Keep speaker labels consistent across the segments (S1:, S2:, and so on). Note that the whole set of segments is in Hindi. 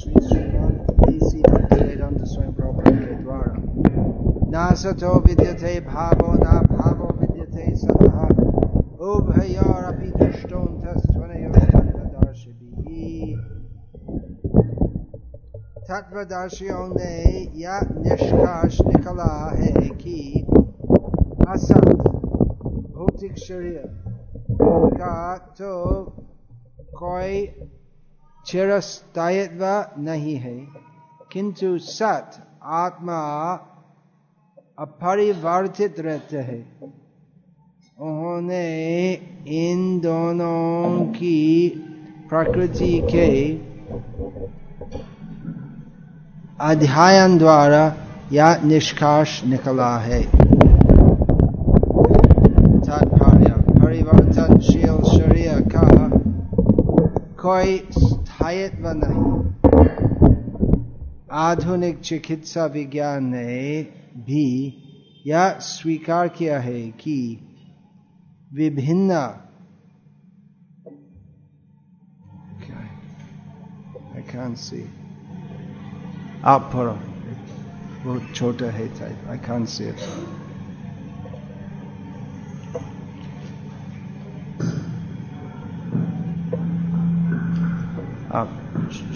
S1: श्री श्रीमान डीसी भक्तिवेदांत स्वयं प्रभुपाद के द्वारा न सतो विद्यते भावो न भावो विद्यते सतः उभयोरपि दृष्टोऽन्तस्त्वनयोस्तत्त्वदर्शिभिः तत्वदर्शियों ने यह निष्कर्ष निकला है कि असत भौतिक शरीर का तो चिरस्थायित्व नहीं है। किंतु सत आत्मा अपरिवर्तित रहते हैं। उन्होंने इन दोनों की प्रकृति के अध्ययन द्वारा यह निष्कर्ष निकला है। तात्पर्य, परिवर्तनशील शरीर का कोई स्थायित्व नहीं आधुनिक चिकित्सा विज्ञान ने भी यह स्वीकार किया है कि विभिन्न see. आप पढ़ो बहुत छोटा है type I can't see it.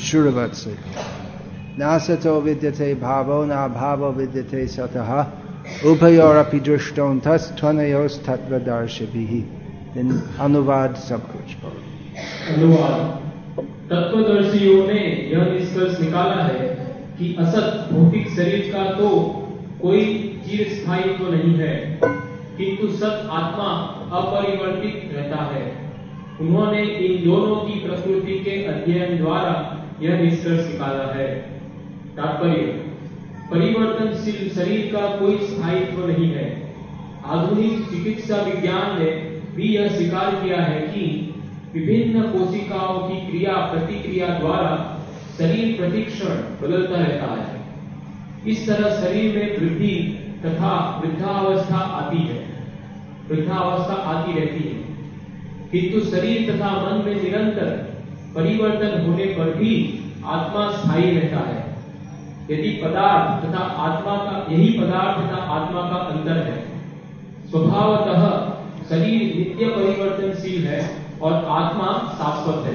S1: शुरुआत से न सतो विद्यते भावो न भावो विद्यते सतः। उभयोरपि दृष्टोन्तस्त्वनयोस्तत्वदर्शिभिः इन अनुवाद सब कुछ
S2: अनुवाद। तत्वदर्शियों ने यह निष्कर्ष निकाला है कि असत भौतिक शरीर का तो कोई चिर स्थायी तो नहीं है, किंतु सत आत्मा अपरिवर्तित रहता है। उन्होंने इन दोनों की प्रकृति के अध्ययन द्वारा यह निष्कर्ष निकाला है। तात्पर्य, परिवर्तनशील शरीर का कोई स्थायित्व नहीं है। आधुनिक चिकित्सा विज्ञान ने भी यह स्वीकार किया है कि विभिन्न कोशिकाओं की क्रिया प्रतिक्रिया द्वारा शरीर प्रतिक्षण बदलता रहता है। इस तरह शरीर में वृद्धि तथा वृद्धावस्था आती है। वृद्धावस्था आती रहती है। किंतु शरीर तथा मन में निरंतर परिवर्तन होने पर भी आत्मा स्थायी रहता है। यदि पदार्थ तथा आत्मा का यही पदार्थ तथा आत्मा का अंतर है, स्वभावतः शरीर नित्य परिवर्तनशील है और आत्मा शाश्वत है।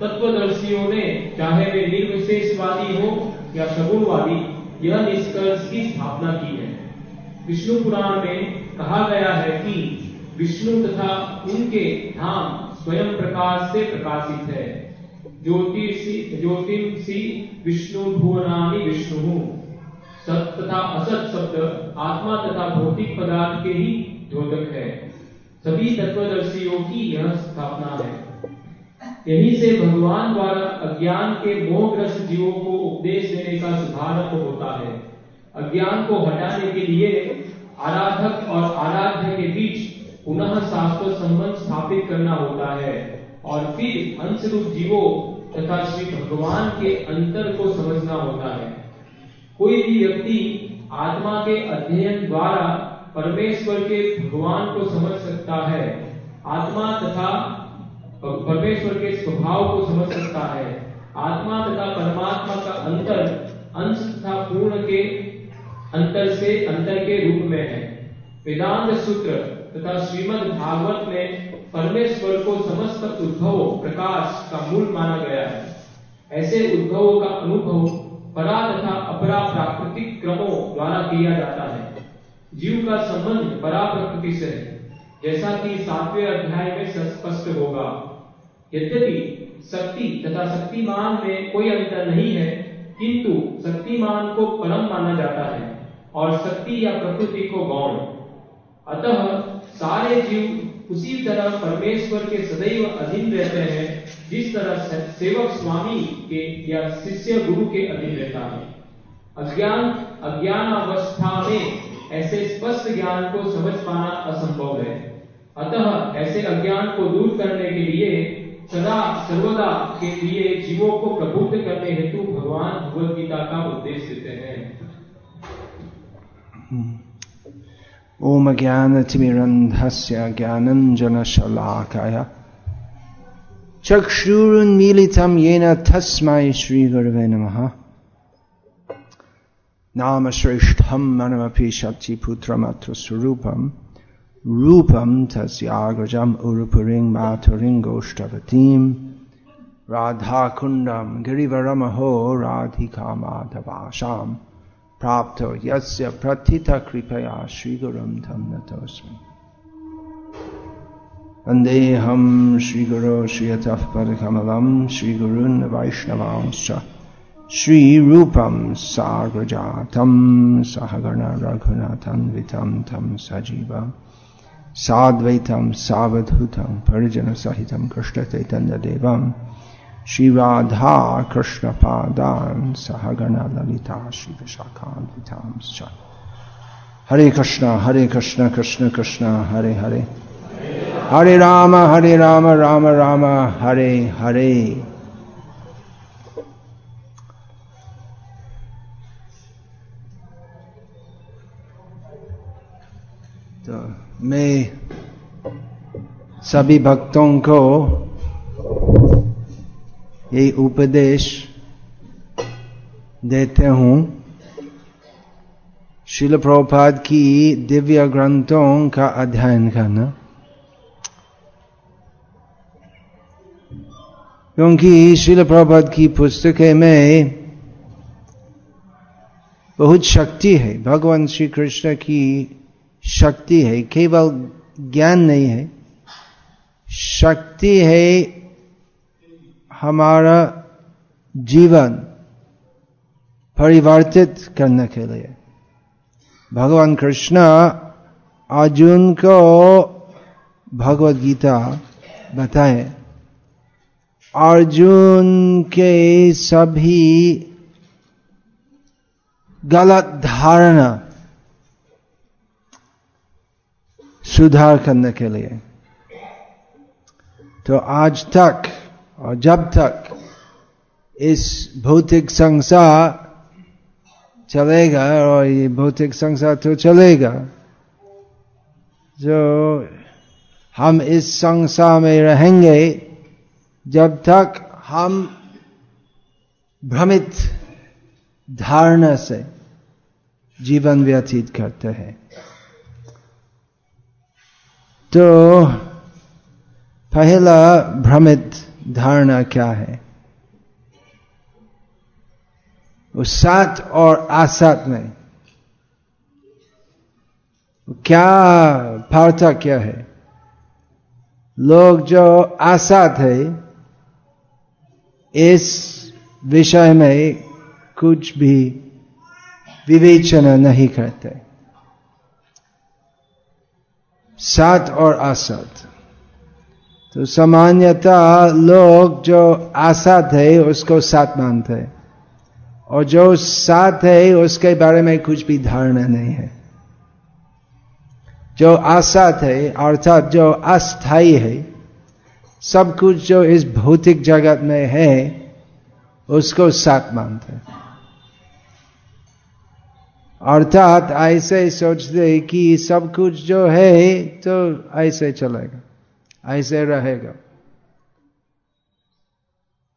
S2: तत्वदर्शियों ने, चाहे वे निर्विशेषवादी हो या सगुणवादी यह निष्कर्ष की स्थापना की है। विष्णु पुराण में कहा गया है कि विष्णु तथा उनके धाम स्वयं प्रकाश से प्रकाशित है। ज्योतिषी ज्योतिषी विष्णु भुवनानि विष्णु। सत तथा असत शब्द आत्मा तथा भौतिक पदार्थ के ही द्योतक है। सभी तत्वदर्शियों की यह स्थापना है। यहीं से भगवान द्वारा अज्ञान के मोहग्रस्त जीवों को उपदेश देने का शुभारंभ होता है। अज्ञान को हटाने के लिए आराधक और आराध्य के बीच पुनः शाश्वत संबंध स्थापित करना होता है और फिर अंश रूप जीवों तथा श्री भगवान के अंतर को समझना होता है। कोई भी व्यक्ति आत्मा के अध्ययन द्वारा परमेश्वर के भगवान को समझ सकता है, आत्मा तथा परमेश्वर के स्वभाव को समझ सकता है। आत्मा तथा परमात्मा का अंतर अंश तथा पूर्ण के अंतर से अंतर के रूप में है। वेदांत सूत्र तथा श्रीमद् भागवत में परमेश्वर को समस्त उद्भव, प्रकाश का मूल माना गया है। ऐसे उद्भवों का अनुभव परा तथा अपरा प्राकृतिक क्रमों द्वारा किया जाता है। जीव का संबंध परा प्रकृति से है। जैसा कि सातवें अध्याय में स्पष्ट होगा, यद्यपि शक्ति तथा शक्तिमान में कोई अंतर नहीं है, किंतु शक्तिमान को परम माना जाता है और शक्ति या प्रकृति को गौण। अतः सारे जीव उसी तरह परमेश्वर के सदैव अधीन रहते हैं, जिस तरह सेवक स्वामी के या शिष्य गुरु के अधीन रहता है। अज्ञान अज्ञान अवस्था में ऐसे स्पष्ट ज्ञान को समझ पाना असंभव है। अतः ऐसे अज्ञान को दूर करने के लिए सदा, सर्वदा के लिए जीवों को प्रबुद्ध करने हेतु भगवान भगवत गीता का उपदेश देते हैं।
S1: ओम ज्ञानतिमिरन्धस्य ज्ञानञ्जनशलाकाय चक्षुरुन्मीलितं येन तस्मै श्रीगुरवे नमः। नाम श्रेष्ठं मनमपि शक्तिपुत्रमत्र स्वरूपम् रूपं तस्याग्रजम् उरुपुरिं माथुरिङ्गोष्ठवतीम् राधाकुण्डं गिरिवरमहो राधिका प्राप्तो यस्य प्रथितकृपया श्रीगुरुं तं नतोऽस्मि। वन्देऽहं श्रीगुरो श्रियतः पदकमलं श्रीगुरून् वैष्णवांश्च श्रीरूपं साग्रजातं सहगण रघुनाथन्वितं तं सजीव साद्वैतं सावधूतं परिजनसहितं कृष्णचैतन्यदेवं श्रीराधा कृष्णपादान् सहगण ललिता श्रीविशाखान्वितांश्च हरे कृष्ण हरे कृष्ण कृष्ण कृष्ण हरे हरे हरे राम हरे राम राम राम हरे हरे तो मैं सभी भक्तों को ये उपदेश देते हूँ। शिल प्रभुपाद की दिव्य ग्रंथों का अध्ययन करना। क्योंकि शिल प्रभुपाद की पुस्तकें में बहुत शक्ति है। भगवान श्री कृष्ण की शक्ति है। केवल ज्ञान नहीं है। शक्ति है हमारा जीवन परिवर्तित करने के लिए। भगवान कृष्ण अर्जुन को भगवत गीता बताए। अर्जुन के सभी गलत धारणा सुधार करने के लिए। तो आज तक और जब तक इस भौतिक संसार चलेगा और ये भौतिक संसार तो चलेगा, जो हम इस संसार में रहेंगे, जब तक हम भ्रमित धारणा से जीवन व्यतीत करते हैं। तो पहला भ्रमित धारणा क्या है? वो सात और आसात में क्या पार्थक्य है? लोग जो आसात है, इस विषय में कुछ भी विवेचना नहीं करते। सात और असत तो सामान्यतः लोग जो आसात है उसको सात मानते हैं। और जो सात है, उसके बारे में कुछ भी धारणा नहीं है। जो आसात है अर्थात जो अस्थाई है, सब कुछ जो इस भौतिक जगत में है, उसको सात मानते हैं। अर्थात ऐसे सोचते कि सब कुछ जो है तो ऐसे चलेगा। ऐसे रहेगा।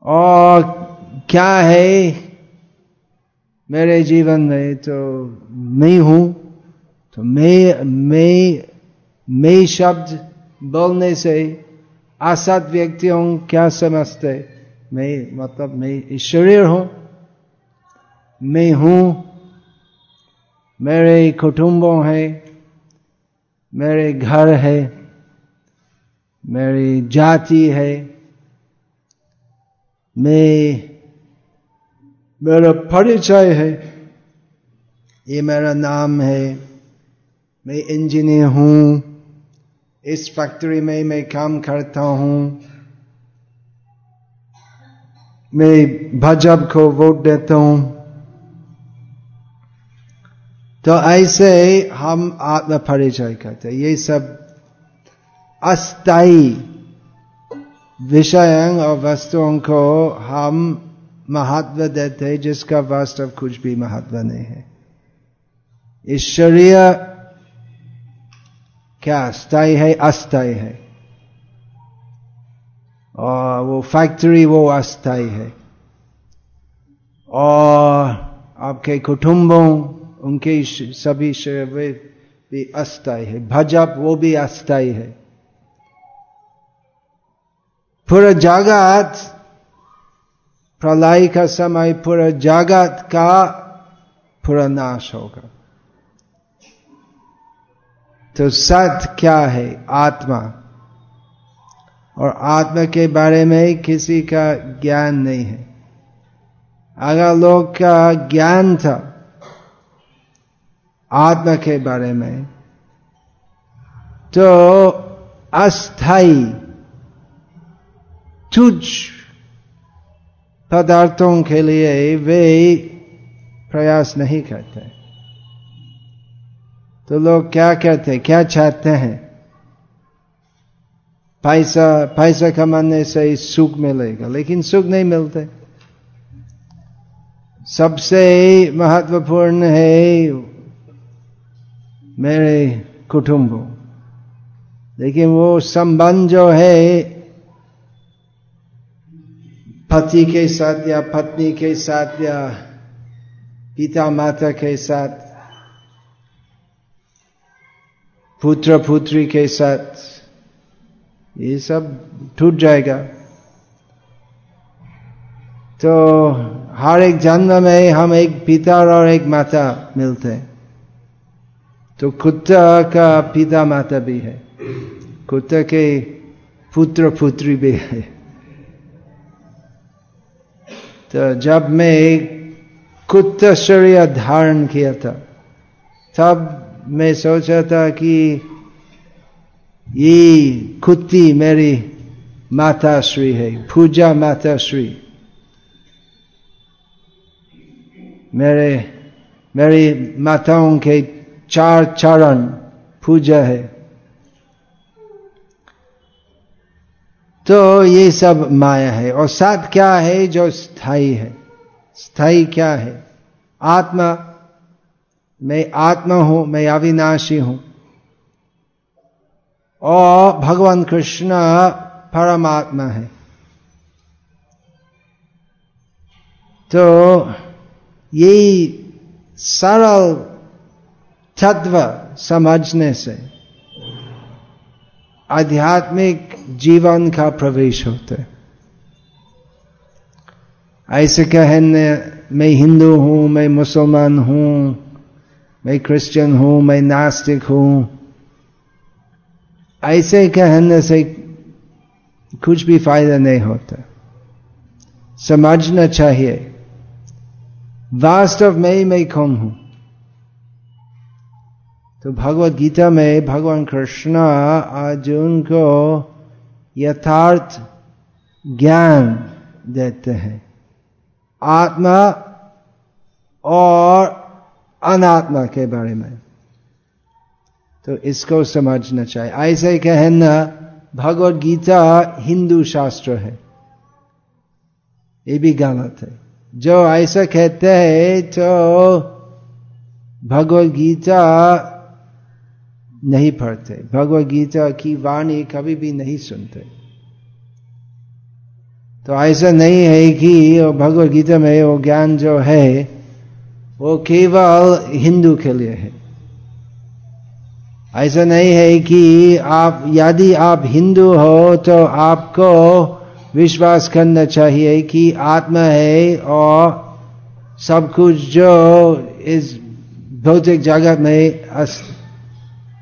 S1: और क्या है? मेरे जीवन में तो मैं हूँ तो मैं मैं मैं शब्द बोलने से असत व्यक्तियों क्या समझते? मैं मतलब मैं ईश्वरीय हूँ, मैं हूँ, मेरे कुटुंबों है, मेरे घर है मेरी जाति है। मैं, मेरा परिचय है। ये मेरा नाम है। मैं इंजीनियर हूँ। इस फैक्ट्री में मैं काम करता हूँ। मैं भाजपा को वोट देता हूँ। तो ऐसे हम आत्म परिचय करते ये सब अस्थाई विषय और वस्तुओं को हम महत्व देते हैं, जिसका वास्तव कुछ भी महत्व नहीं है। ईश्वरीय क्या स्थायी है? अस्थायी है। और वो फैक्ट्री वो अस्थाई है। और आपके कुटुंबों, उनके सभी भी अस्थाई है। भजप वो भी अस्थाई है। पूरा जागत प्रलय का समय पूरा जागत का पूरा नाश होगा तो सत क्या है? आत्मा। और आत्मा के बारे में किसी का ज्ञान नहीं है। अगर लोग का ज्ञान था, आत्मा के बारे में तो अस्थाई तुझ पदार्थों के लिए वे प्रयास नहीं करते। तो लोग क्या कहते हैं? क्या चाहते हैं? पैसा पैसा कमाने से सुख मिलेगा, लेकिन सुख नहीं मिलते। सबसे महत्वपूर्ण है मेरे कुटुंब। लेकिन वो संबंध जो है पति के साथ या पत्नी के साथ या पिता माता के साथ, पुत्र पुत्री के साथ, ये सब टूट जाएगा। तो हर एक जन्म में हम एक पिता और एक माता मिलते हैं। तो कुत्ता का पिता माता भी है कुत्ता के पुत्र पुत्री भी है। तो जब मैं कुत्ता शरीर धारण किया था, तब मैं सोचा था कि ये कुत्ती मेरी माता श्री है, पूजा माता श्री मेरे, मेरी माताओं के चार चरण पूजा है। तो ये सब माया है। और साथ क्या है जो स्थायी है? स्थायी क्या है? आत्मा, मैं आत्मा हूँ, मैं अविनाशी हूँ। और भगवान कृष्ण परमात्मा है। तो ये सरल तत्व समझने से, आध्यात्मिक जीवन का प्रवेश होता है। ऐसे कहने, मैं हिंदू हूँ, मैं मुसलमान हूँ, मैं क्रिश्चियन हूँ, मैं नास्तिक हूँ। ऐसे कहने से कुछ भी फ़ायदा नहीं होता। समझना चाहिए। वास्तव में मैं कौन हूँ? तो भगवत गीता में भगवान कृष्णा अर्जुन को यथार्थ ज्ञान देते हैं। आत्मा और अनात्मा के बारे में। तो इसको समझना चाहिए। ऐसे कहना भगवत गीता हिंदू शास्त्र है। ये भी गलत है। जो ऐसा कहते हैं तो भगवत गीता नहीं पढ़ते। भगवत गीता की वाणी कभी भी नहीं सुनते। तो ऐसा नहीं है कि भगवत गीता में वो ज्ञान जो है, वो केवल हिंदू के लिए है। ऐसा नहीं है कि आप, यदि आप हिंदू हो तो आपको विश्वास करना चाहिए कि आत्मा है और सब कुछ जो इस भौतिक जगत में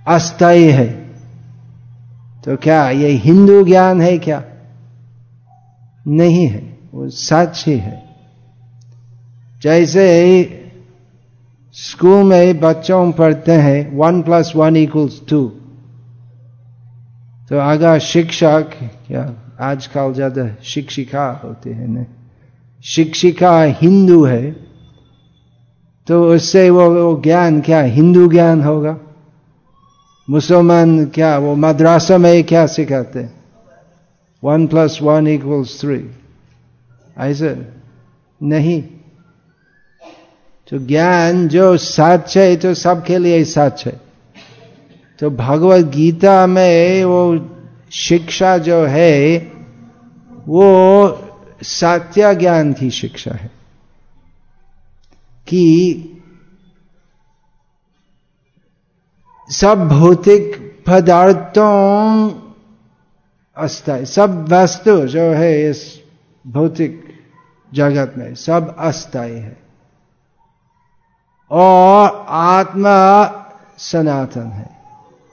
S1: अस्थायी है। तो क्या ये हिंदू ज्ञान है क्या? नहीं है वो ही है। जैसे स्कूल में बच्चों पढ़ते हैं one plus one equals two तो अगर शिक्षक क्या आजकल ज़्यादा शिक्षिका होते हैं ना शिक्षिका हिंदू है तो उससे वो, वो ज्ञान क्या हिंदू ज्ञान होगा? मुसलमान क्या, वो मद्रासा में क्या सिखाते? One plus one equals three. ऐसे? नहीं। तो ज्ञान जो सच है तो सबके लिए सच है। तो भगवत गीता में वो शिक्षा जो है, वो सत्य ज्ञान की शिक्षा है। कि सब भौतिक पदार्थों अस्थाई सब वस्तु जो है इस भौतिक जगत में, सब अस्थाई है। और आत्मा सनातन है।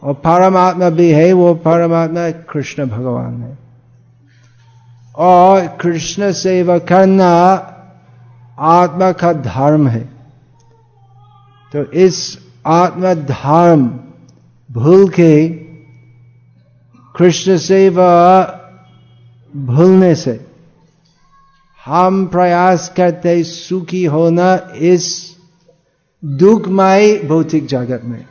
S1: और परमात्मा भी है, वो परमात्मा कृष्ण भगवान है। और कृष्ण सेवा करना आत्मा का धर्म है। तो इस आत्मा धर्म भूल के कृष्ण सेवा भूलने से हम प्रयास करते सुखी होना इस दुखमय भौतिक जगत में।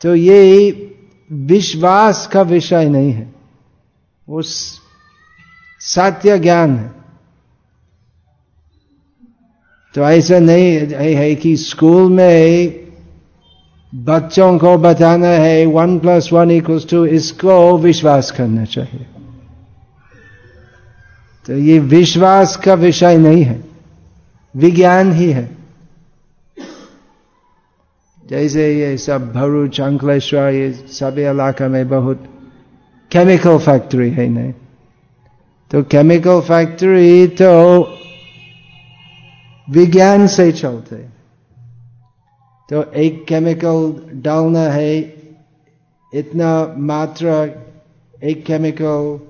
S1: तो ये विश्वास का विषय नहीं है। वो सत्य ज्ञान है। तो ऐसा नहीं है कि स्कूल में बच्चों को बताना है one plus one equals two इसको विश्वास करना चाहिए। तो ये विश्वास का विषय नहीं है, विज्ञान ही है। जैसे ये सब भरूच, अंकलेश्वर, ये सभी इलाका में बहुत केमिकल फैक्ट्री है नहीं। तो केमिकल फैक्ट्री तो विज्ञान से चलते। तो एक केमिकल डालना है, इतना मात्रा, एक केमिकल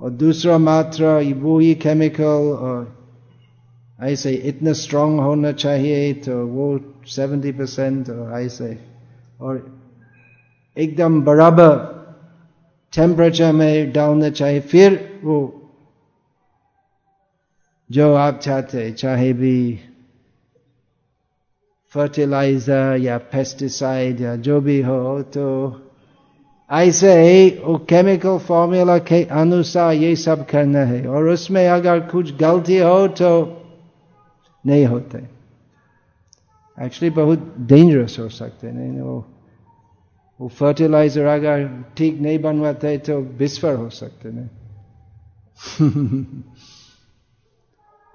S1: और दूसरा मात्रा वो ही केमिकल और ऐसे इतना स्ट्रांग होना चाहिए तो वो सेवेंटी परसेंट और ऐसे। और एकदम बराबर टेम्परेचर में डालना चाहिए, फिर वो जो आप चाहते चाहे भी फर्टिलाइज़र या पेस्टिसाइड या जो भी हो तो ऐसे ही वो केमिकल फॉर्मूला के अनुसार ये सब करना है और उसमें अगर कुछ गलती हो तो नहीं होते एक्चुअली बहुत डेंजरस हो सकते नहीं वो वो फर्टिलाइज़र अगर ठीक नहीं बनवाते तो विस्फर हो सकते नहीं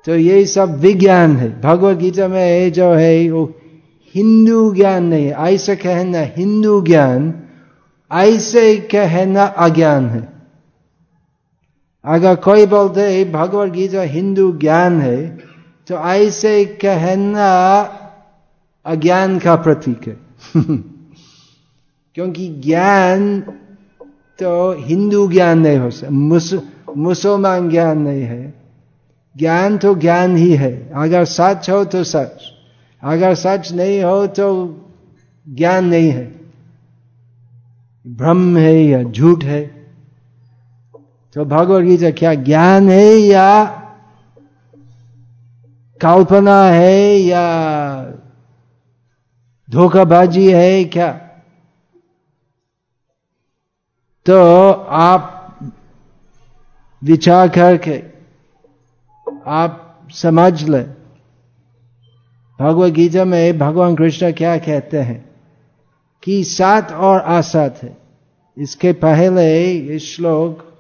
S1: तो ये सब विज्ञान है। भगवत गीता में ये जो है, वो हिंदू ज्ञान नहीं ऐसे कहना हिंदू ज्ञान, ऐसे कहना अज्ञान है। अगर कोई बोलते है भगवत गीता हिंदू ज्ञान है तो ऐसे कहना अज्ञान का प्रतीक है। क्योंकि ज्ञान तो हिंदू ज्ञान नहीं हो सकता। मुसलमान ज्ञान नहीं है। ज्ञान तो ज्ञान ही है। अगर सच हो तो सच। अगर सच नहीं हो तो ज्ञान नहीं है। भ्रम है या झूठ है? तो भगवत गीता क्या ज्ञान है या कल्पना है या धोखाबाजी है क्या? तो आप विचार करके आप समझ ले। भगवत गीता में भगवान कृष्ण क्या कहते हैं? कि सात और आसात है। इसके पहले इस श्लोक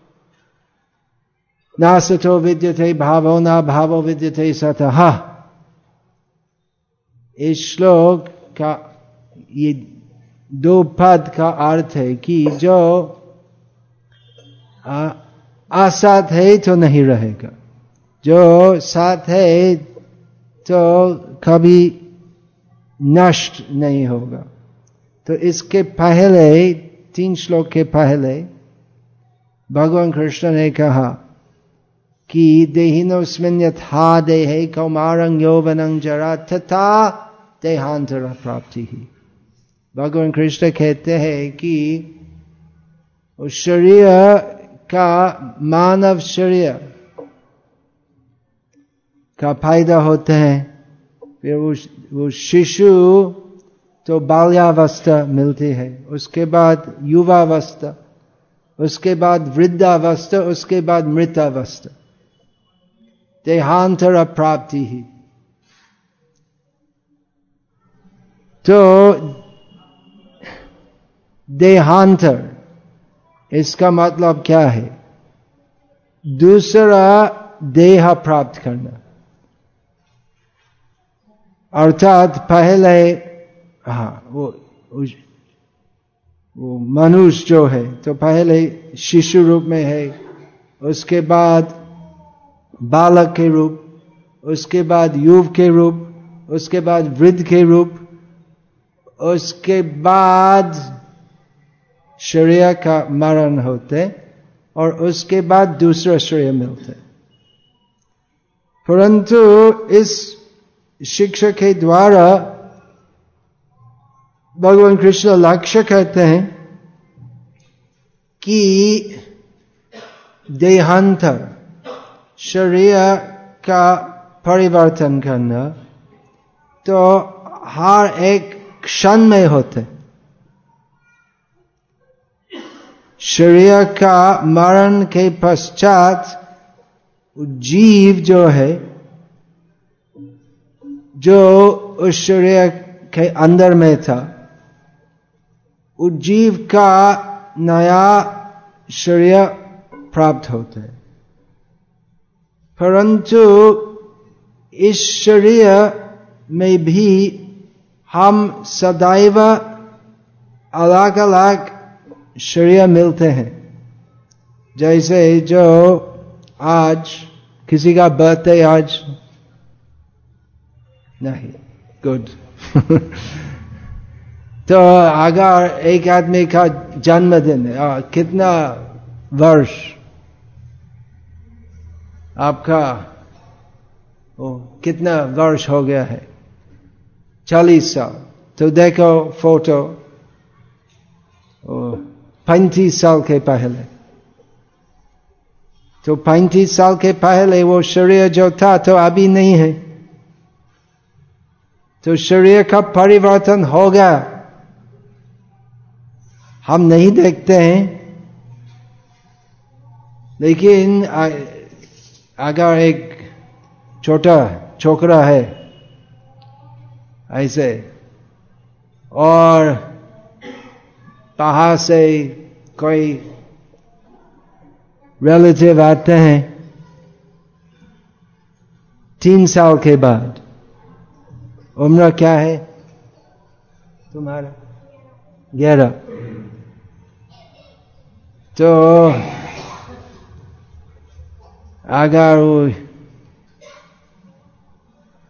S1: ना सतो विद्य थे भावो ना भावो विद्य थे सतः। इस श्लोक का, ये दो पद का अर्थ है कि जो आसात है तो नहीं रहेगा। जो साथ है तो कभी नष्ट नहीं होगा। तो इसके पहले, तीन श्लोक के पहले, भगवान कृष्ण ने कहा कि देहिनोस्मिन यथा देहे कौमारंग यौवनं जरा तथा देहांतर प्राप्ति ही। भगवान कृष्ण कहते हैं कि शरीर का मानव शरीर का फ़ायदा होता है। फिर वो वो शिशु तो बाल्यावस्था मिलती है। उसके बाद युवावस्था, उसके बाद वृद्धावस्था, उसके बाद मृतावस्था। देहांतर प्राप्ति ही। तो देहांतर, इसका मतलब क्या है? दूसरा देह प्राप्त करना। अर्थात पहले हाँ वो वो मनुष्य जो है तो पहले शिशु रूप में है, उसके बाद बालक के रूप, उसके बाद युव के रूप, उसके बाद वृद्ध के रूप, उसके बाद शरीर का मरण होते और उसके बाद दूसरा श्रेय मिलते। परंतु इस शिक्षा के द्वारा भगवान कृष्ण लक्ष्य कहते हैं कि देहांतर शरीर का परिवर्तन करना तो हर एक क्षण में होते शरीर का मरण के पश्चात जीव जो है जो उस शरीर के अंदर में था, उस जीव का नया शरीर प्राप्त होता है। परंतु इस शरीर में भी हम सदैव अलग अलग शरीर मिलते हैं। जैसे जो आज किसी का बर्थडे आज नहीं। गुड तो अगर एक आदमी का जन्मदिन है कितना वर्ष? आपका ओ, कितना वर्ष हो गया है? चालीस साल। तो देखो फ़ोटो। पैंतीस साल के पहले। तो पैंतीस साल के पहले वो शरीर जो था तो अभी नहीं है। तो शरीर का परिवर्तन हो गया। हम नहीं देखते हैं। लेकिन अगर एक छोटा छोकरा है, ऐसे। और बाहर से कोई रिलेटिव आते हैं, तीन साल के बाद। उम्र क्या है? तुम्हारा? ग्यारह। तो अगर वो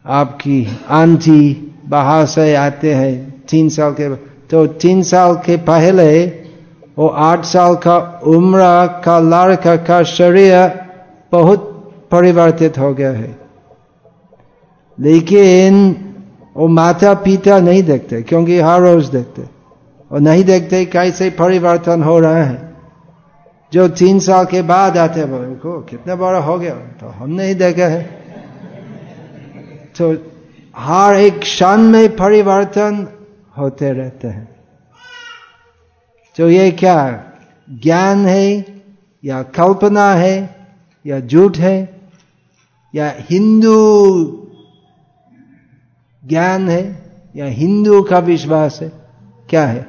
S1: आपकी आंटी बाहर से आते हैं तीन साल के तो तीन साल के पहले वो आठ साल का उम्र का लड़का का शरीर बहुत परिवर्तित हो गया है। लेकिन वो माता पिता नहीं देखते, क्योंकि हर रोज देखते। और नहीं देखते, कैसे परिवर्तन हो रहे हैं। जो तीन साल के बाद आते बोले को कितना बड़ा हो गया तो हम नहीं देखा है। तो हर एक क्षण में परिवर्तन होते रहते हैं। तो ये क्या, ज्ञान है, या कल्पना है, या झूठ है, या हिंदू ज्ञान है या हिंदू का विश्वास है? क्या है?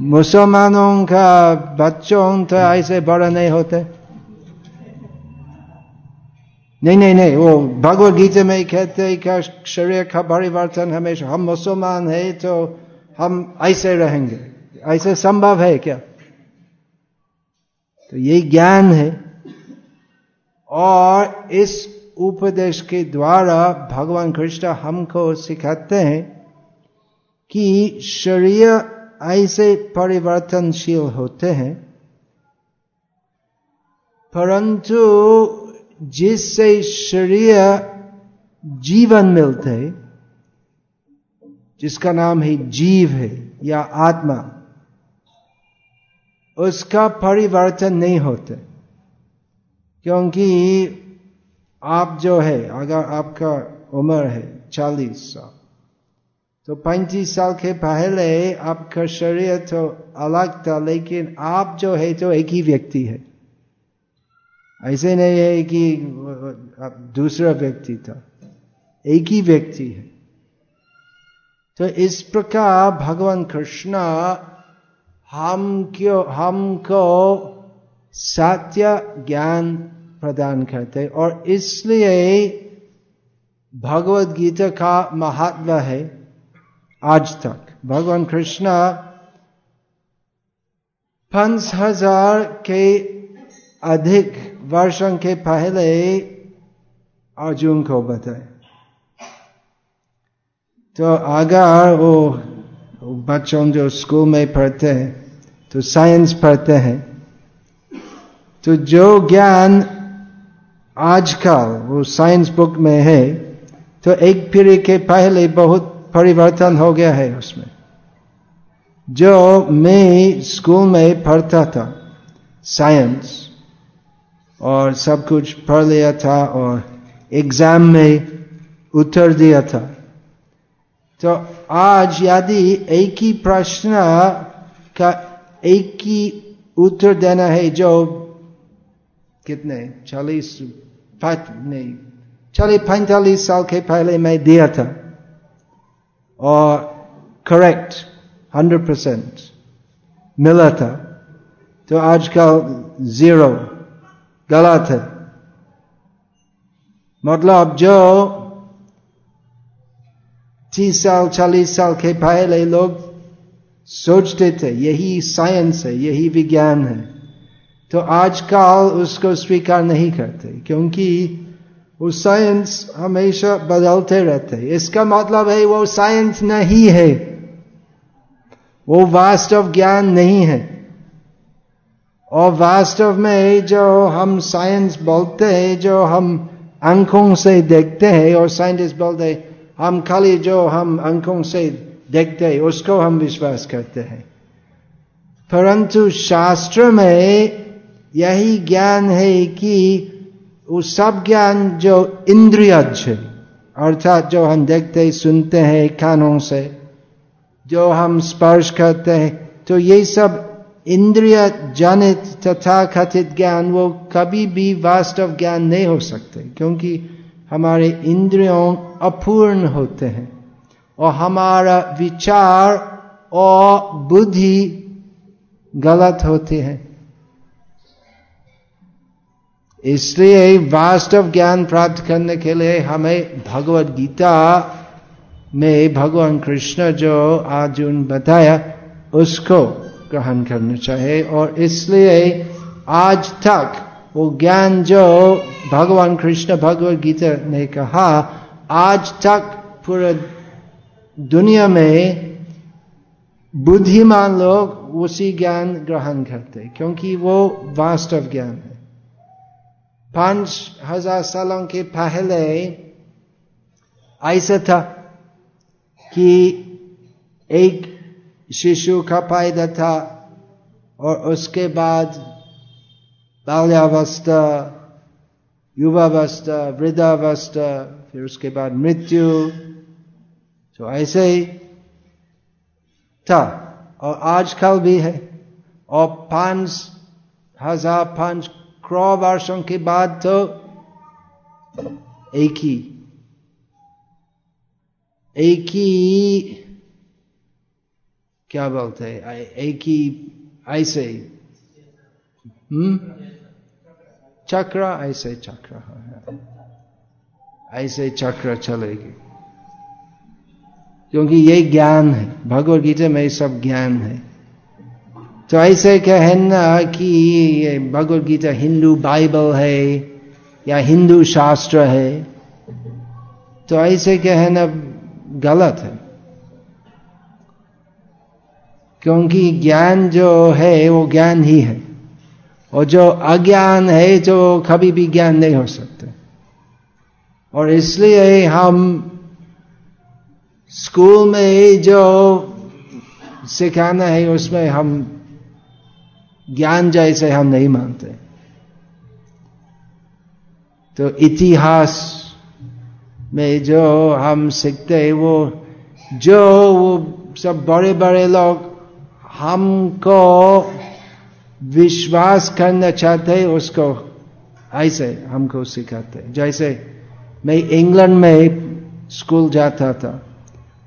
S1: मुसलमानों का, बच्चों तो ऐसे बड़ा नहीं होते? नहीं नहीं नहीं, वो भगवत गीता में कहते हैं कि शरीर का परिवर्तन हमेशा, हम मुसलमान है तो हम ऐसे रहेंगे। ऐसे संभव है क्या? तो ये ज्ञान है। और इस उपदेश के द्वारा भगवान कृष्ण हमको सिखाते हैं कि शरीर ऐसे परिवर्तनशील होते हैं, परंतु जिससे शरीर जीवन मिलते जिसका नाम है जीव है या आत्मा, उसका परिवर्तन नहीं होते, क्योंकि आप जो है, अगर आपका उम्र है चालीस साल तो पैंतीस साल के पहले आपका शरीर तो अलग था, लेकिन आप जो है तो एक ही व्यक्ति है। ऐसे नहीं है कि आप दूसरा व्यक्ति था, एक ही व्यक्ति है। तो इस प्रकार भगवान कृष्ण हम क्यों हमको सत्य ज्ञान प्रदान करते और इसलिए भगवत गीता का महत्व है आज तक। भगवान कृष्ण पाँच हज़ार के अधिक वर्षों के पहले अर्जुन को बताए। तो अगर वो बच्चों जो स्कूल में पढ़ते हैं तो साइंस पढ़ते हैं तो जो ज्ञान आजकल वो साइंस बुक में है तो एक पीढ़ी के पहले बहुत परिवर्तन हो गया है उसमें। जो मैं स्कूल में पढ़ता था साइंस और सब कुछ पढ़ लिया था और एग्ज़ाम में उत्तर दिया था। तो आज यदि एक ही प्रश्न का एक ही उत्तर देना है, जो कितने? चालीस चालीस पैंतालीस साल के पहले मैं दिया था और करेक्ट हंड्रेड परसेंट मिला था तो आजकल ज़ीरो गलत है मतलब जो तीस साल चालीस साल के पहले लोग सोचते थे यही साइंस है यही विज्ञान है तो आजकल उसको स्वीकार नहीं करते, क्योंकि वो साइंस हमेशा बदलते रहते इसका मतलब है वो साइंस नहीं है। वो वास्तव ज्ञान नहीं है। और वास्तव में जो हम साइंस बोलते हैं, जो हम अंकों से देखते हैं, और साइंटिस्ट बोलते हैं, हम खाली जो हम अंकों से देखते हैं, उसको हम विश्वास करते हैं। परंतु शास्त्र में यही ज्ञान है कि वो सब ज्ञान जो इंद्रियज है, अर्थात जो हम देखते सुनते हैं, कानों से, जो हम स्पर्श करते हैं तो ये सब इंद्रिय जनित तथा कथित ज्ञान वो कभी भी वास्तव ज्ञान नहीं हो सकते, क्योंकि हमारे इंद्रियों अपूर्ण होते हैं, और हमारा विचार और बुद्धि गलत होते हैं। इसलिए वास्तव ज्ञान प्राप्त करने के लिए हमें भगवत गीता में भगवान कृष्ण जो अर्जुन बताया, उसको ग्रहण करना चाहिए। और इसलिए आज तक वो ज्ञान जो भगवान कृष्ण भगवत गीता ने कहा, आज तक पूरा दुनिया में बुद्धिमान लोग उसी ज्ञान ग्रहण करते क्योंकि वो वास्तव ज्ञान है। पाँच हज़ार सालों के पहले ऐसा था कि एक शिशु का पैदा था और उसके बाद बाल्यावस्था, युवावस्था, वृद्धावस्था, फिर उसके बाद मृत्यु। तो ऐसे ही था और आजकल भी है। और पाँच हज़ार पाँच क्रॉ वर्षों के बाद तो एक ही एक ही, क्या बोलते हैं एक ही ऐसे हम्म? चक्र ऐसे चक्र ऐसे चक्र चलेगी। क्योंकि ये ज्ञान है भगवत गीता में सब ज्ञान है। तो ऐसे कहना कि ये भगवत गीता हिंदू बाइबल है, या हिंदू शास्त्र है तो ऐसे कहना गलत है। क्योंकि ज्ञान जो है, वो ज्ञान ही है, और जो अज्ञान है जो कभी भी ज्ञान नहीं हो सकते। और इसलिए हम स्कूल में जो सिखाना है, उसमें हम ज्ञान जैसे हम नहीं मानते। तो इतिहास में जो हम सीखते हैं, वो, जो वो सब बड़े बड़े लोग हमको विश्वास करना चाहते हैं, उसको ऐसे हमको सिखाते जैसे मैं इंग्लैंड में स्कूल जाता था,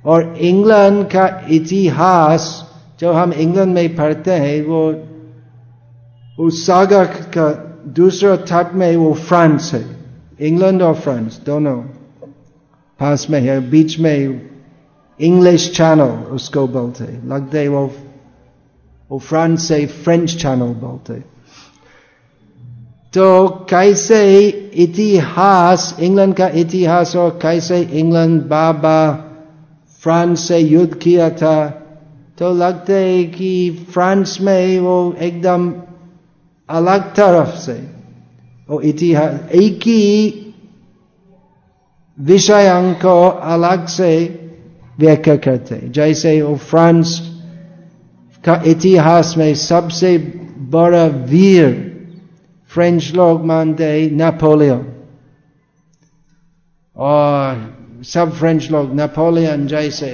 S1: और इंग्लैंड का इतिहास जो हम इंग्लैंड में पढ़ते हैं, वो उस सागर का दूसरा तट में वो फ्रांस है इंग्लैंड और फ्रांस दोनों पास में है बीच में इंग्लिश चैनल उसको बोलते लगते वो वो फ्रांस से फ्रेंच चैनल बोलते तो कैसे इतिहास इंग्लैंड का इतिहास और कैसे इंग्लैंड बाबा फ्रांस से युद्ध किया था तो लगते है कि फ्रांस में वो एकदम अलग तरफ़ से। वो इतिहास एक ही विषय को अलग से व्याख्या करते जैसे वो फ्रांस का इतिहास में सबसे बड़ा वीर फ्रेंच लोग मानते नेपोलियन और सब फ्रेंच लोग नेपोलियन जैसे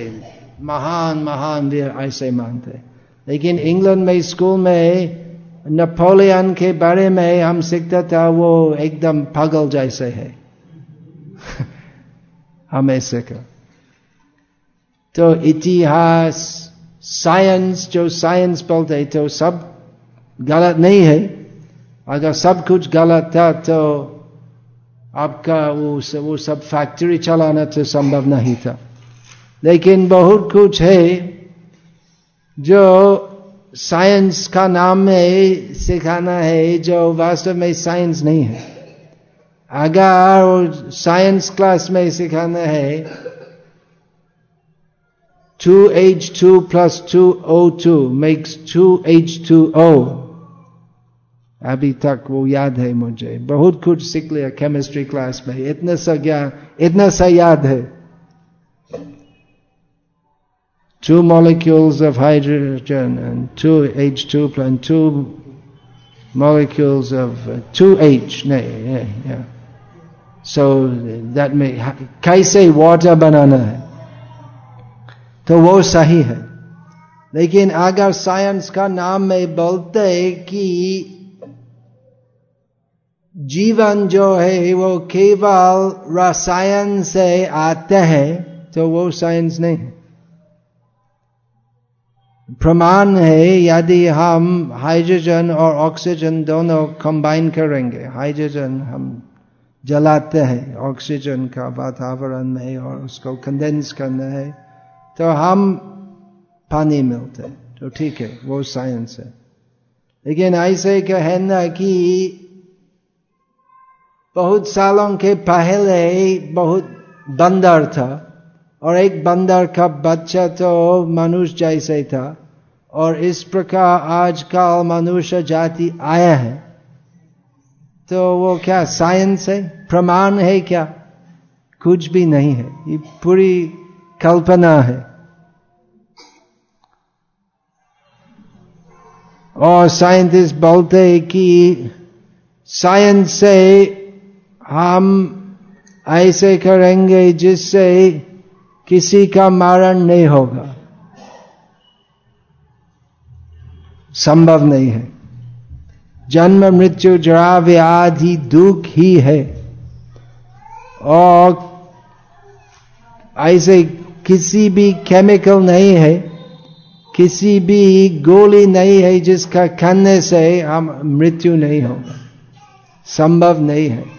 S1: महान महान वीर ऐसे मानते लेकिन इंग्लैंड में स्कूल में नेपोलियन के बारे में हम सीखता था वो एकदम पागल जैसे है। हमें सीखा तो इतिहास साइंस जो साइंस बोलते तो सब गलत नहीं है। अगर सब कुछ गलत था तो आपका वो सब, वो सब फैक्ट्री चलाना तो संभव नहीं था। लेकिन बहुत कुछ है जो साइंस का नाम में सिखाना है जो वास्तव में साइंस नहीं है अगर साइंस क्लास में सिखाना है two H two plus two O two makes two H two O अभी तक वो याद है मुझे बहुत कुछ सीख लिया केमिस्ट्री क्लास में इतना सा ज्ञान इतना सा याद है two molecules of hydrogen and two H2 and two molecules of uh, 2H. Yeah, yeah. So that may कैसे water बनाना है तो वो सही है लेकिन अगर साइंस का नाम में बोलते कि जीवन जो है वो केवल रसायन से आते हैं तो वो साइंस नहीं है प्रमाण है यदि हम हाइड्रोजन और ऑक्सीजन दोनों कंबाइन करेंगे। हाइड्रोजन हम जलाते हैं, ऑक्सीजन का वातावरण में और उसको कंडेंस करना है तो हम पानी मिलते हैं। तो ठीक है, वो साइंस है। लेकिन ऐसे कहना कि बहुत सालों के पहले बहुत बंदर था। और एक बंदर का बच्चा तो मनुष्य जैसे था। और इस प्रकार आजकल मनुष्य जाति आया है। तो वो क्या साइंस है? प्रमाण है क्या? कुछ भी नहीं है। ये पूरी कल्पना है। और साइंटिस्ट बोलते हैं कि साइंस से हम ऐसे करेंगे जिससे किसी का मारण नहीं होगा। संभव नहीं है। जन्म, मृत्यु, जरा व्याधि, दुख ही है। और ऐसे किसी भी केमिकल नहीं है, किसी भी गोली नहीं है जिसका खाने से हम मृत्यु नहीं होगा। संभव नहीं है।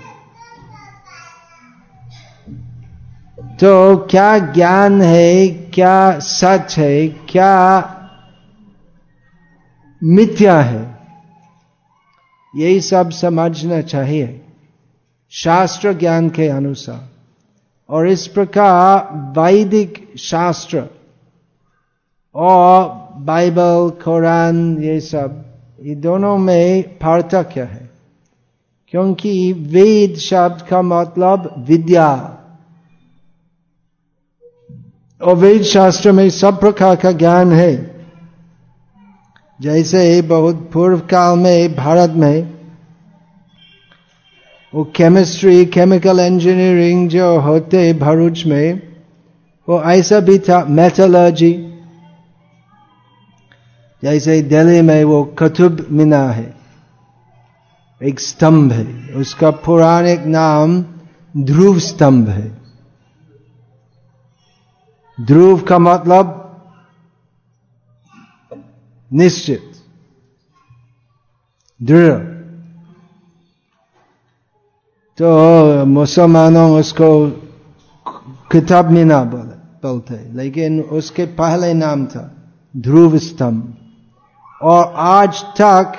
S1: तो क्या ज्ञान है, क्या सच है, क्या मिथ्या है? यही सब समझना चाहिए शास्त्र ज्ञान के अनुसार। और इस प्रकार वैदिक शास्त्र और बाइबल, कुरान, ये सब, ये दोनों में पार्थक्य है। क्योंकि वेद शब्द का मतलब विद्या। और वेद शास्त्र में सब प्रकार का ज्ञान है। जैसे बहुत पूर्व काल में भारत में वो केमिस्ट्री केमिकल इंजीनियरिंग जो होते भरूच में, वो ऐसा भी था मेथोलॉजी जैसे दिल्ली में वो कथुब मीना है, एक स्तंभ है, उसका पुराणिक नाम ध्रुव स्तंभ है। ध्रुव का मतलब निश्चित। दृढ़। तो मुसलमानों उसको किताब में ना बोले बोलते। लेकिन उसके पहले नाम था ध्रुव स्तंभ। और आज तक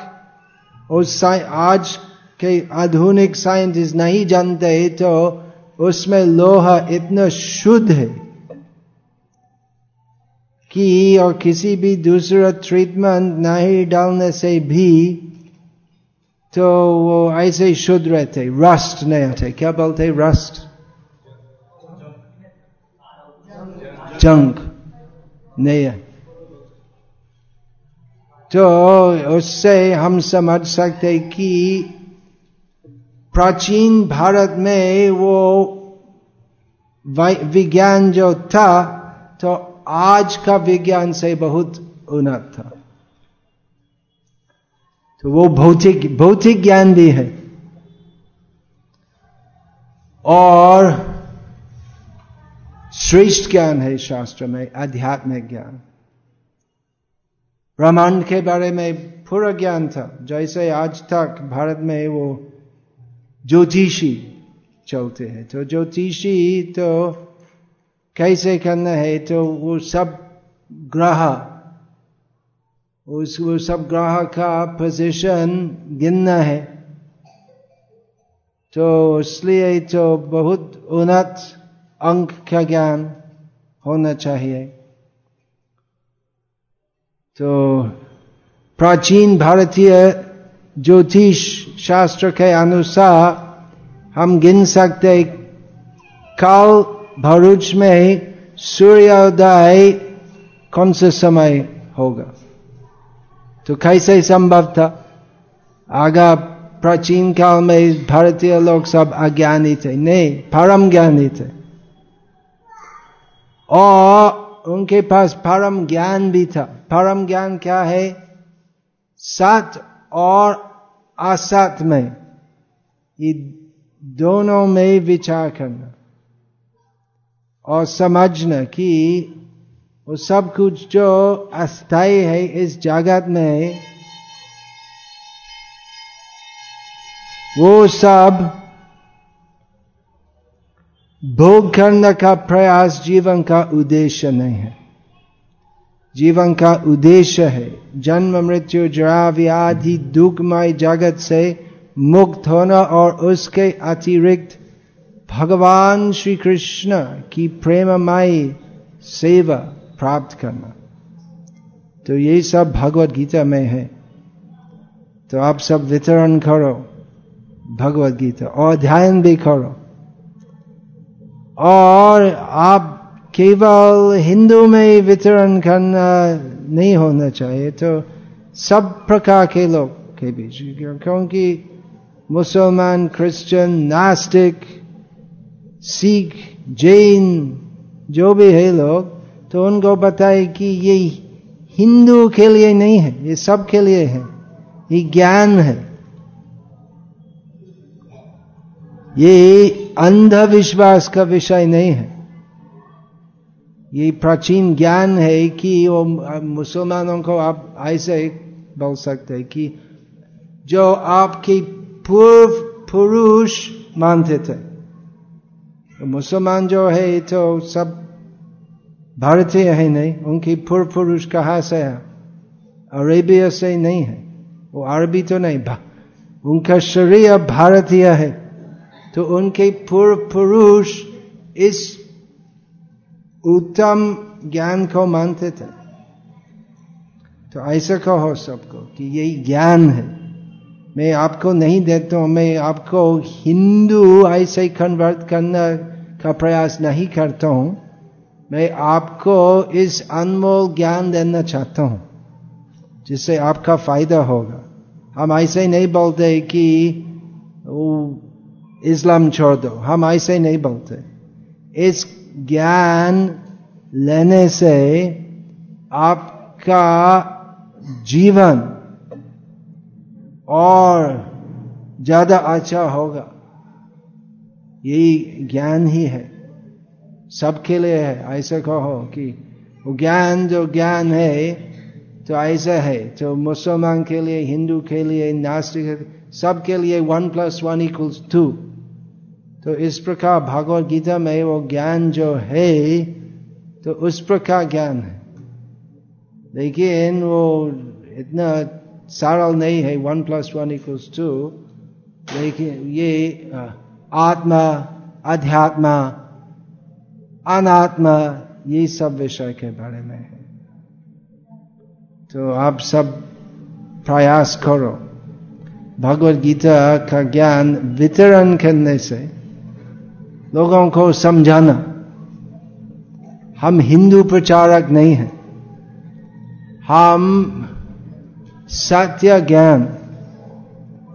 S1: उस आज के आधुनिक साइंटिस्ट नहीं जानते तो उसमें लोहा इतना शुद्ध है। कि और किसी भी दूसरा ट्रीटमेंट नहीं डालने से भी तो वो ऐसे ही शुद्ध रहते रस्ट नहीं होते। क्या बोलते रस्ट जंक नहीं है। तो उससे हम समझ सकते कि प्राचीन भारत में वो, विज्ञान जो था तो आज का विज्ञान से बहुत उन्नत था। तो वो भौतिक भौतिक ज्ञान भी है। और श्रेष्ठ ज्ञान है शास्त्र में, आध्यात्मिक ज्ञान। ब्रह्मांड के बारे में पूरा ज्ञान था। जैसे आज तक भारत में वो ज्योतिषी चलते हैं। तो ज्योतिषी तो कैसे करना है? तो वो सब ग्रह, उस, वो सब ग्रह का पोजिशन गिनना है। तो इसलिए तो बहुत उन्नत अंक का ज्ञान होना चाहिए। तो प्राचीन भारतीय ज्योतिष शास्त्र के अनुसार हम गिन सकते काल भरूच में सूर्योदय कौन से समय होगा? तो कैसे संभव था? आगा प्राचीन काल में भारतीय लोग सब अज्ञानी थे। नहीं, परम ज्ञानी थे। और उनके पास परम ज्ञान भी था। परम ज्ञान क्या है? सत और असत में। ये दोनों में विचार करना। और समझना कि वो सब कुछ जो अस्थाई है, इस जगत में, वो सब भोग करने का प्रयास जीवन का उद्देश्य नहीं है। जीवन का उद्देश्य है जन्म, मृत्यु जरा व्याधि दुखमय जगत से मुक्त होना और उसके अतिरिक्त भगवान श्री कृष्ण की प्रेममयी सेवा प्राप्त करना। तो ये सब भगवत गीता में है। तो आप सब वितरण करो, भगवत गीता, और ध्यान भी करो। और आप केवल हिंदू में वितरण करना नहीं होना चाहिए तो सब प्रकार के लोग के बीच, क्योंकि मुसलमान, क्रिश्चियन, नास्तिक सिख जैन जो भी है लोग तो उनको बताए कि ये हिंदू के लिए नहीं है, ये सब के लिए है, ये ज्ञान है। ये अंधविश्वास का विषय नहीं है। ये प्राचीन ज्ञान है कि वो मुसलमानों को आप ऐसे बोल सकते हैं कि जो आपके पूर्व पुरुष मानते थे। मुसलमान जो है तो सब भारतीय है नहीं, उनकी पूर्व पुरुष कहा से है? अरेबिया से नहीं है, वो अरबी तो नहीं उनका शरीर भारतीय है। तो उनके पूर्व पुरुष इस उत्तम ज्ञान को मानते थे। तो ऐसा कहो सबको कि यही ज्ञान है। मैं आपको नहीं देता हूँ, मैं आपको हिंदू ऐसे कन्वर्ट करने का प्रयास नहीं करता हूँ, मैं आपको इस अनमोल ज्ञान देना चाहता हूँ, जिससे आपका फ़ायदा होगा। हम ऐसे नहीं बोलते कि इस्लाम छोड़ दो। हम ऐसे नहीं बोलते। इस ज्ञान लेने से आपका जीवन और ज़्यादा अच्छा होगा। यही ज्ञान ही है। सबके लिए है। ऐसे कहो कि वो ज्ञान जो ज्ञान है तो ऐसा है। तो मुसलमान के लिए, हिंदू के लिए, नास्तिक सबके लिए one plus one equals two तो इस प्रकार भगवत गीता में वो ज्ञान जो है तो उस प्रकार ज्ञान है। लेकिन वो इतना सरल नहीं है। One plus one equals two लेकिन ये आत्मा, अध्यात्मा, अनात्मा, ये सब विषय के बारे में है। तो आप सब प्रयास करो। भगवत गीता का ज्ञान वितरण करने से लोगों को समझाना। हम हिंदू प्रचारक नहीं हैं। हम सत्य ज्ञान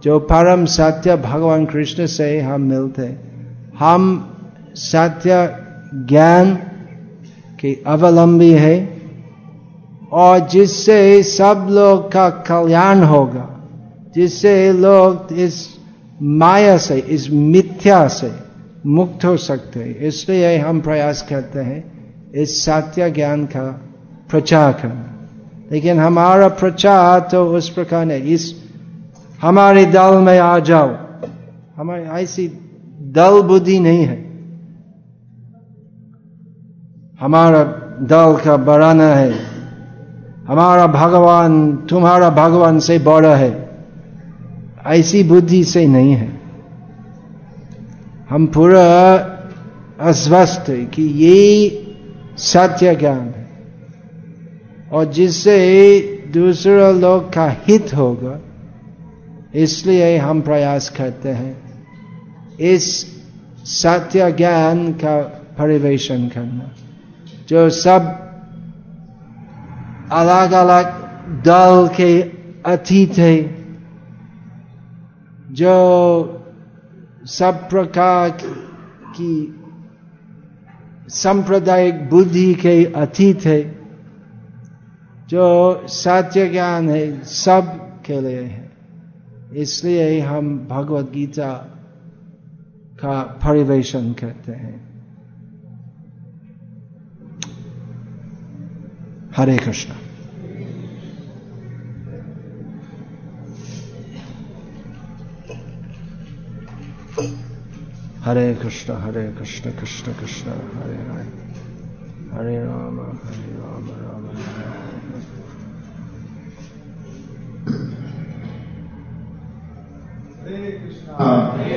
S1: जो परम सत्य भगवान कृष्ण से हम मिलते, हम सत्य ज्ञान के अवलंबी है और जिससे सब लोग का कल्याण होगा, जिससे लोग इस माया से, इस मिथ्या से मुक्त हो सकते हैं। इसलिए हम प्रयास करते हैं इस सत्य ज्ञान का प्रचार करना। लेकिन हमारा प्रचार तो उस प्रकार नहीं, इस हमारे दल में आ जाओ। हमारी ऐसी दल बुद्धि नहीं है। हमारा दल का बढ़ाना है। हमारा भगवान, तुम्हारा भगवान से बड़ा है। ऐसी बुद्धि से नहीं है। हम पूरा अस्वस्थ है कि ये सत्य ज्ञान है। और जिससे दूसरे लोग का हित होगा इसलिए हम प्रयास करते हैं। इस सत्य ज्ञान का परिवेशन करना, जो सब अलग अलग दल के अतीत है, जो सब प्रकार की सांप्रदायिक बुद्धि के अतीत है, जो सत्य ज्ञान है सब के लिए है। इसलिए हम भगवत गीता का परिवेशन करते हैं। हरे कृष्ण। हरे कृष्ण हरे कृष्ण कृष्ण कृष्ण, हरे हरे हरे राम हरे राम।
S3: हरे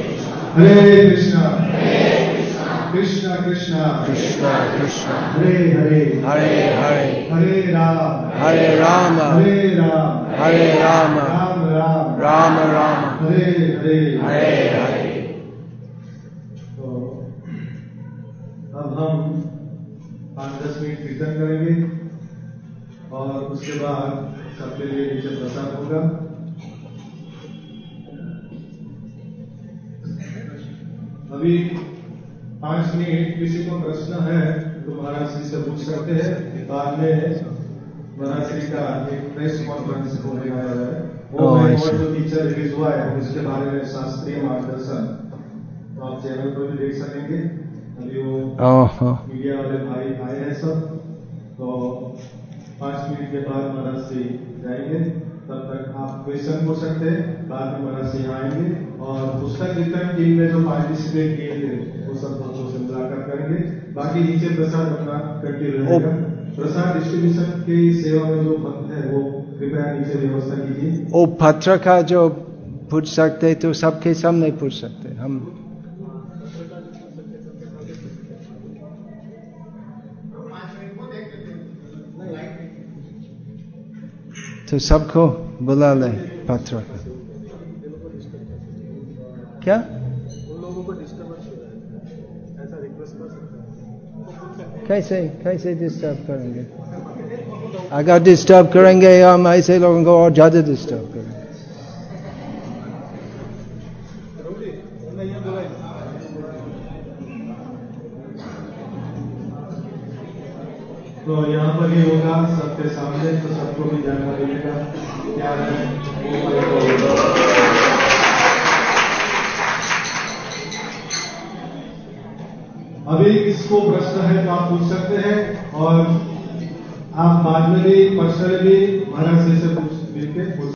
S3: कृष्णा। हरे कृष्णा। कृष्णा कृष्णा।
S1: कृष्ण कृष्ण।
S3: हरे हरे।
S1: हरे हरे।
S3: हरे राम।
S1: हरे राम।
S3: हरे राम।
S1: हरे राम।
S3: राम राम।
S1: राम राम।
S3: हरे हरे।
S1: हरे हरे।
S3: तो अब हम पाँच दस मिनट कीर्तन करेंगे और उसके बाद सबके लिए नीचे प्रसाद होगा। अभी पाँच मिनट किसी को प्रश्न है तो महाराज जी से पूछ सकते हैं। बाद में महाराज जी का एक प्रेस कॉन्फ्रेंस होने वाला है। वो
S1: Oh,
S3: जो टीचर रिलीज़ हुआ है उसके बारे में शास्त्रीय मार्गदर्शन तो आप चैनल पर भी देख सकेंगे। अभी वो मीडिया वाले भाई आए हैं सब। तो पाँच मिनट के बाद महाराज जी जाएँगे। तब तक आप क्वेश्चन पूछ सकते हैं, बाद में महाराज जी आएँगे और पुस्तक कीर्तन टीम में जो पार्टिसिपेट किए थे, वो सब बच्चों से मुलाकात करेंगे। बाकी नीचे प्रसाद अपना कंटिन्यू रहेगा। प्रसाद डिस्ट्रीब्यूशन की सेवा में जो भक्त है, वो कृपया नीचे व्यवस्था कीजिए।
S1: ओ पत्र का जो पूछ सकते तो सबके सामने पूछ सकते हम तो सबको बुला ले पत्र क्या? कैसे कैसे डिस्टर्ब करेंगे? अगर डिस्टर्ब करेंगे हम ऐसे लोगों को और ज़्यादा डिस्टर्ब करेंगे
S3: तो यहाँ पर ही होगा, सबके सामने तो सबको भी जानकारी मिलेगा क्या है। अभी किसको प्रश्न है तो आप पूछ सकते हैं और आप बाद में भी, पर्सनली महाराज से पूछ मिलकर पूछ